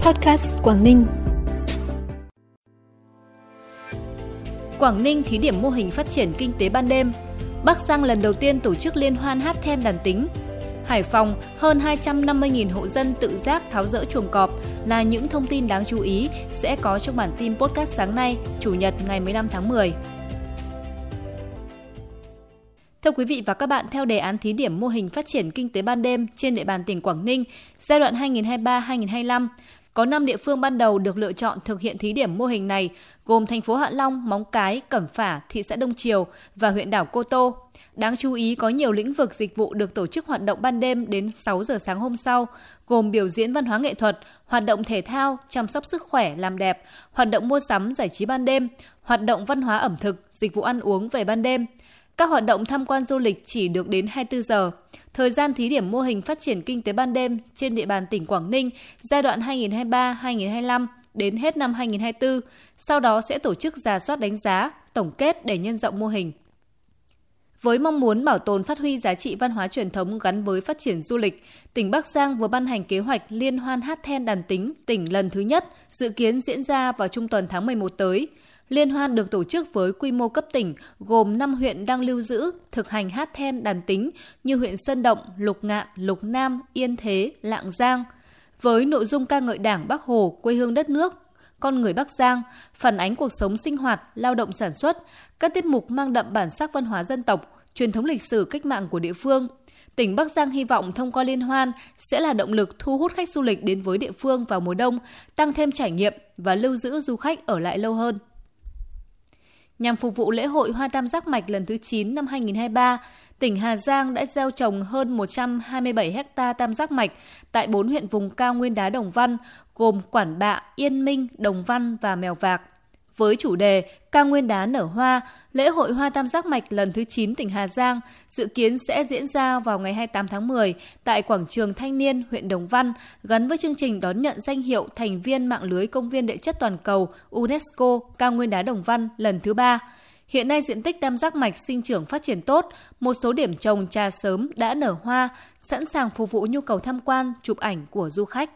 Podcast Quảng Ninh. Quảng Ninh thí điểm mô hình phát triển kinh tế ban đêm. Bắc Giang lần đầu tiên tổ chức liên hoan hát then đàn tính. Hải Phòng, hơn 250.000 hộ dân tự giác tháo rỡ chuồng cọp là những thông tin đáng chú ý sẽ có trong bản tin podcast sáng nay, Chủ nhật ngày 15 tháng 10. Thưa quý vị và các bạn, theo đề án thí điểm mô hình phát triển kinh tế ban đêm trên địa bàn tỉnh Quảng Ninh giai đoạn 2023-2025, có 5 địa phương ban đầu được lựa chọn thực hiện thí điểm mô hình này, gồm thành phố Hạ Long, Móng Cái, Cẩm Phả, thị xã Đông Triều và huyện đảo Cô Tô. Đáng chú ý có nhiều lĩnh vực dịch vụ được tổ chức hoạt động ban đêm đến 6 giờ sáng hôm sau, gồm biểu diễn văn hóa nghệ thuật, hoạt động thể thao, chăm sóc sức khỏe, làm đẹp, hoạt động mua sắm giải trí ban đêm, hoạt động văn hóa ẩm thực, dịch vụ ăn uống về ban đêm. Các hoạt động tham quan du lịch chỉ được đến 24 giờ. Thời gian thí điểm mô hình phát triển kinh tế ban đêm trên địa bàn tỉnh Quảng Ninh giai đoạn 2023-2025 đến hết năm 2024, sau đó sẽ tổ chức giả soát đánh giá, tổng kết để nhân rộng mô hình. Với mong muốn bảo tồn phát huy giá trị văn hóa truyền thống gắn với phát triển du lịch, tỉnh Bắc Giang vừa ban hành kế hoạch Liên hoan hát then đàn tính tỉnh lần thứ nhất, dự kiến diễn ra vào trung tuần tháng 11 tới. Liên hoan được tổ chức với quy mô cấp tỉnh, gồm 5 huyện đang lưu giữ, thực hành hát then đàn tính như huyện Sơn Động, Lục Ngạn, Lục Nam, Yên Thế, Lạng Giang. Với nội dung ca ngợi Đảng Bắc Hồ, quê hương đất nước, con người Bắc Giang, phản ánh cuộc sống sinh hoạt, lao động sản xuất, các tiết mục mang đậm bản sắc văn hóa dân tộc, truyền thống lịch sử cách mạng của địa phương. Tỉnh Bắc Giang hy vọng thông qua liên hoan sẽ là động lực thu hút khách du lịch đến với địa phương vào mùa đông, tăng thêm trải nghiệm và lưu giữ du khách ở lại lâu hơn. Nhằm phục vụ lễ hội Hoa Tam Giác Mạch lần thứ 9 năm 2023, tỉnh Hà Giang đã gieo trồng hơn 127 hecta tam giác mạch tại 4 huyện vùng cao nguyên đá Đồng Văn, gồm Quản Bạ, Yên Minh, Đồng Văn và Mèo Vạc. Với chủ đề Cao Nguyên Đá Nở Hoa, lễ hội Hoa Tam Giác Mạch lần thứ 9 tỉnh Hà Giang dự kiến sẽ diễn ra vào ngày 28 tháng 10 tại Quảng trường Thanh niên, huyện Đồng Văn, gắn với chương trình đón nhận danh hiệu thành viên mạng lưới công viên địa chất toàn cầu UNESCO Cao Nguyên Đá Đồng Văn lần thứ 3. Hiện nay diện tích tam giác mạch sinh trưởng phát triển tốt, một số điểm trồng trà sớm đã nở hoa, sẵn sàng phục vụ nhu cầu tham quan, chụp ảnh của du khách.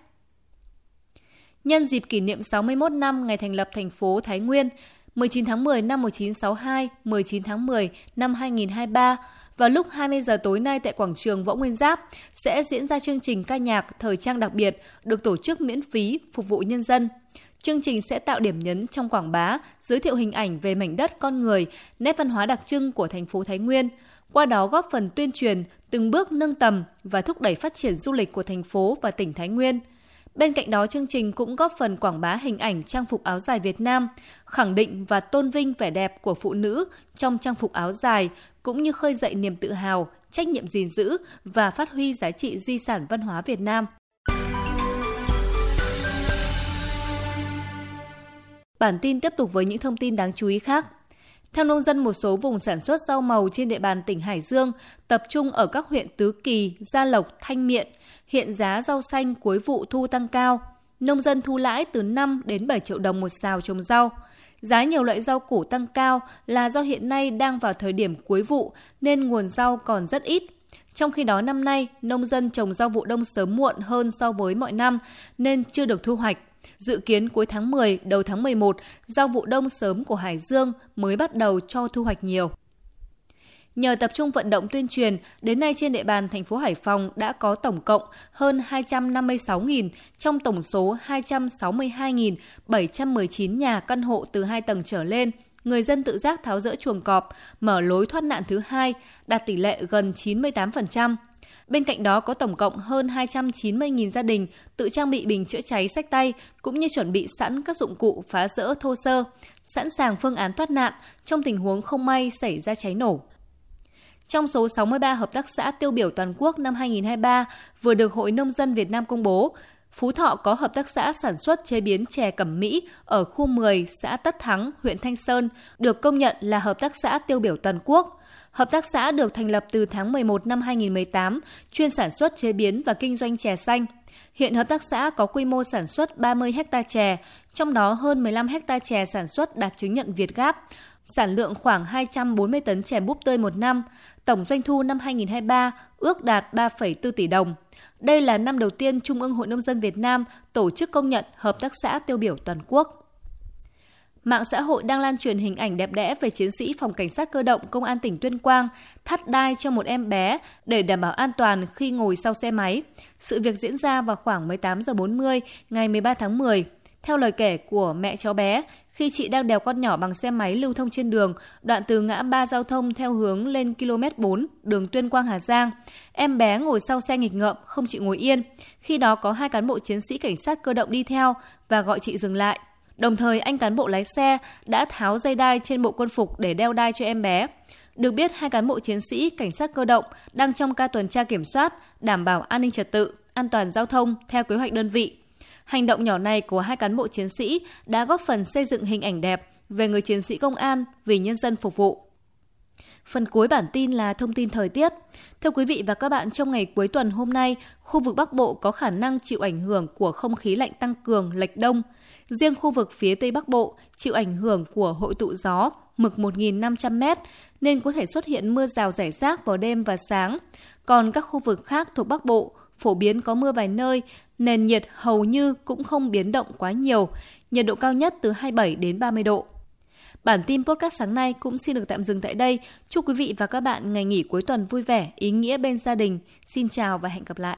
Nhân dịp kỷ niệm 61 năm ngày thành lập thành phố Thái Nguyên, 19 tháng 10 năm 1962, 19 tháng 10 năm 2023, vào lúc 20 giờ tối nay tại quảng trường Võ Nguyên Giáp sẽ diễn ra chương trình ca nhạc thời trang đặc biệt được tổ chức miễn phí phục vụ nhân dân. Chương trình sẽ tạo điểm nhấn trong quảng bá, giới thiệu hình ảnh về mảnh đất con người, nét văn hóa đặc trưng của thành phố Thái Nguyên, qua đó góp phần tuyên truyền, từng bước nâng tầm và thúc đẩy phát triển du lịch của thành phố và tỉnh Thái Nguyên – Bên cạnh đó, chương trình cũng góp phần quảng bá hình ảnh trang phục áo dài Việt Nam, khẳng định và tôn vinh vẻ đẹp của phụ nữ trong trang phục áo dài, cũng như khơi dậy niềm tự hào, trách nhiệm gìn giữ và phát huy giá trị di sản văn hóa Việt Nam. Bản tin tiếp tục với những thông tin đáng chú ý khác. Theo nông dân một số vùng sản xuất rau màu trên địa bàn tỉnh Hải Dương, tập trung ở các huyện Tứ Kỳ, Gia Lộc, Thanh Miện, hiện giá rau xanh cuối vụ thu tăng cao. Nông dân thu lãi từ 5 đến 7 triệu đồng một xào trồng rau. Giá nhiều loại rau củ tăng cao là do hiện nay đang vào thời điểm cuối vụ nên nguồn rau còn rất ít. Trong khi đó năm nay, nông dân trồng rau vụ đông sớm muộn hơn so với mọi năm nên chưa được thu hoạch. Dự kiến cuối tháng 10, đầu tháng 11, rau vụ đông sớm của Hải Dương mới bắt đầu cho thu hoạch nhiều. Nhờ tập trung vận động tuyên truyền, đến nay trên địa bàn thành phố Hải Phòng đã có tổng cộng hơn 256.000 trong tổng số 262.719 nhà căn hộ từ 2 tầng trở lên. Người dân tự giác tháo rỡ chuồng cọp, mở lối thoát nạn thứ hai, đạt tỷ lệ gần 98%. Bên cạnh đó có tổng cộng hơn 290.000 gia đình tự trang bị bình chữa cháy sách tay cũng như chuẩn bị sẵn các dụng cụ phá rỡ thô sơ, sẵn sàng phương án thoát nạn trong tình huống không may xảy ra cháy nổ. Trong số 63 hợp tác xã tiêu biểu toàn quốc năm 2023 vừa được Hội Nông dân Việt Nam công bố, Phú Thọ có hợp tác xã sản xuất chế biến chè cẩm mỹ ở khu 10 xã Tất Thắng, huyện Thanh Sơn, được công nhận là hợp tác xã tiêu biểu toàn quốc. Hợp tác xã được thành lập từ tháng 11 năm 2018, chuyên sản xuất chế biến và kinh doanh chè xanh. Hiện hợp tác xã có quy mô sản xuất 30 ha chè, trong đó hơn 15 ha chè sản xuất đạt chứng nhận Việt Gáp, sản lượng khoảng 240 tấn chè búp tươi một năm. Tổng doanh thu năm 2023 ước đạt 3,4 tỷ đồng. Đây là năm đầu tiên Trung ương Hội Nông dân Việt Nam tổ chức công nhận hợp tác xã tiêu biểu toàn quốc. Mạng xã hội đang lan truyền hình ảnh đẹp đẽ về chiến sĩ phòng cảnh sát cơ động công an tỉnh Tuyên Quang thắt đai cho một em bé để đảm bảo an toàn khi ngồi sau xe máy. Sự việc diễn ra vào khoảng 18 giờ 40 ngày 13 tháng 10. Theo lời kể của mẹ cháu bé, khi chị đang đèo con nhỏ bằng xe máy lưu thông trên đường, đoạn từ ngã ba giao thông theo hướng lên km 4, đường Tuyên Quang Hà Giang, em bé ngồi sau xe nghịch ngợm, không chịu ngồi yên. Khi đó có hai cán bộ chiến sĩ cảnh sát cơ động đi theo và gọi chị dừng lại. Đồng thời anh cán bộ lái xe đã tháo dây đai trên bộ quân phục để đeo đai cho em bé. Được biết hai cán bộ chiến sĩ cảnh sát cơ động đang trong ca tuần tra kiểm soát, đảm bảo an ninh trật tự, an toàn giao thông theo kế hoạch đơn vị. Hành động nhỏ này của hai cán bộ chiến sĩ đã góp phần xây dựng hình ảnh đẹp về người chiến sĩ công an vì nhân dân phục vụ. Phần cuối bản tin là thông tin thời tiết. Thưa quý vị và các bạn, trong ngày cuối tuần hôm nay, khu vực Bắc Bộ có khả năng chịu ảnh hưởng của không khí lạnh tăng cường lệch đông. Riêng khu vực phía Tây Bắc Bộ chịu ảnh hưởng của hội tụ gió mực 1.500m nên có thể xuất hiện mưa rào rải rác vào đêm và sáng. Còn các khu vực khác thuộc Bắc Bộ phổ biến có mưa vài nơi, nền nhiệt hầu như cũng không biến động quá nhiều, nhiệt độ cao nhất từ 27 đến 30 độ. Bản tin podcast sáng nay cũng xin được tạm dừng tại đây. Chúc quý vị và các bạn ngày nghỉ cuối tuần vui vẻ, ý nghĩa bên gia đình. Xin chào và hẹn gặp lại.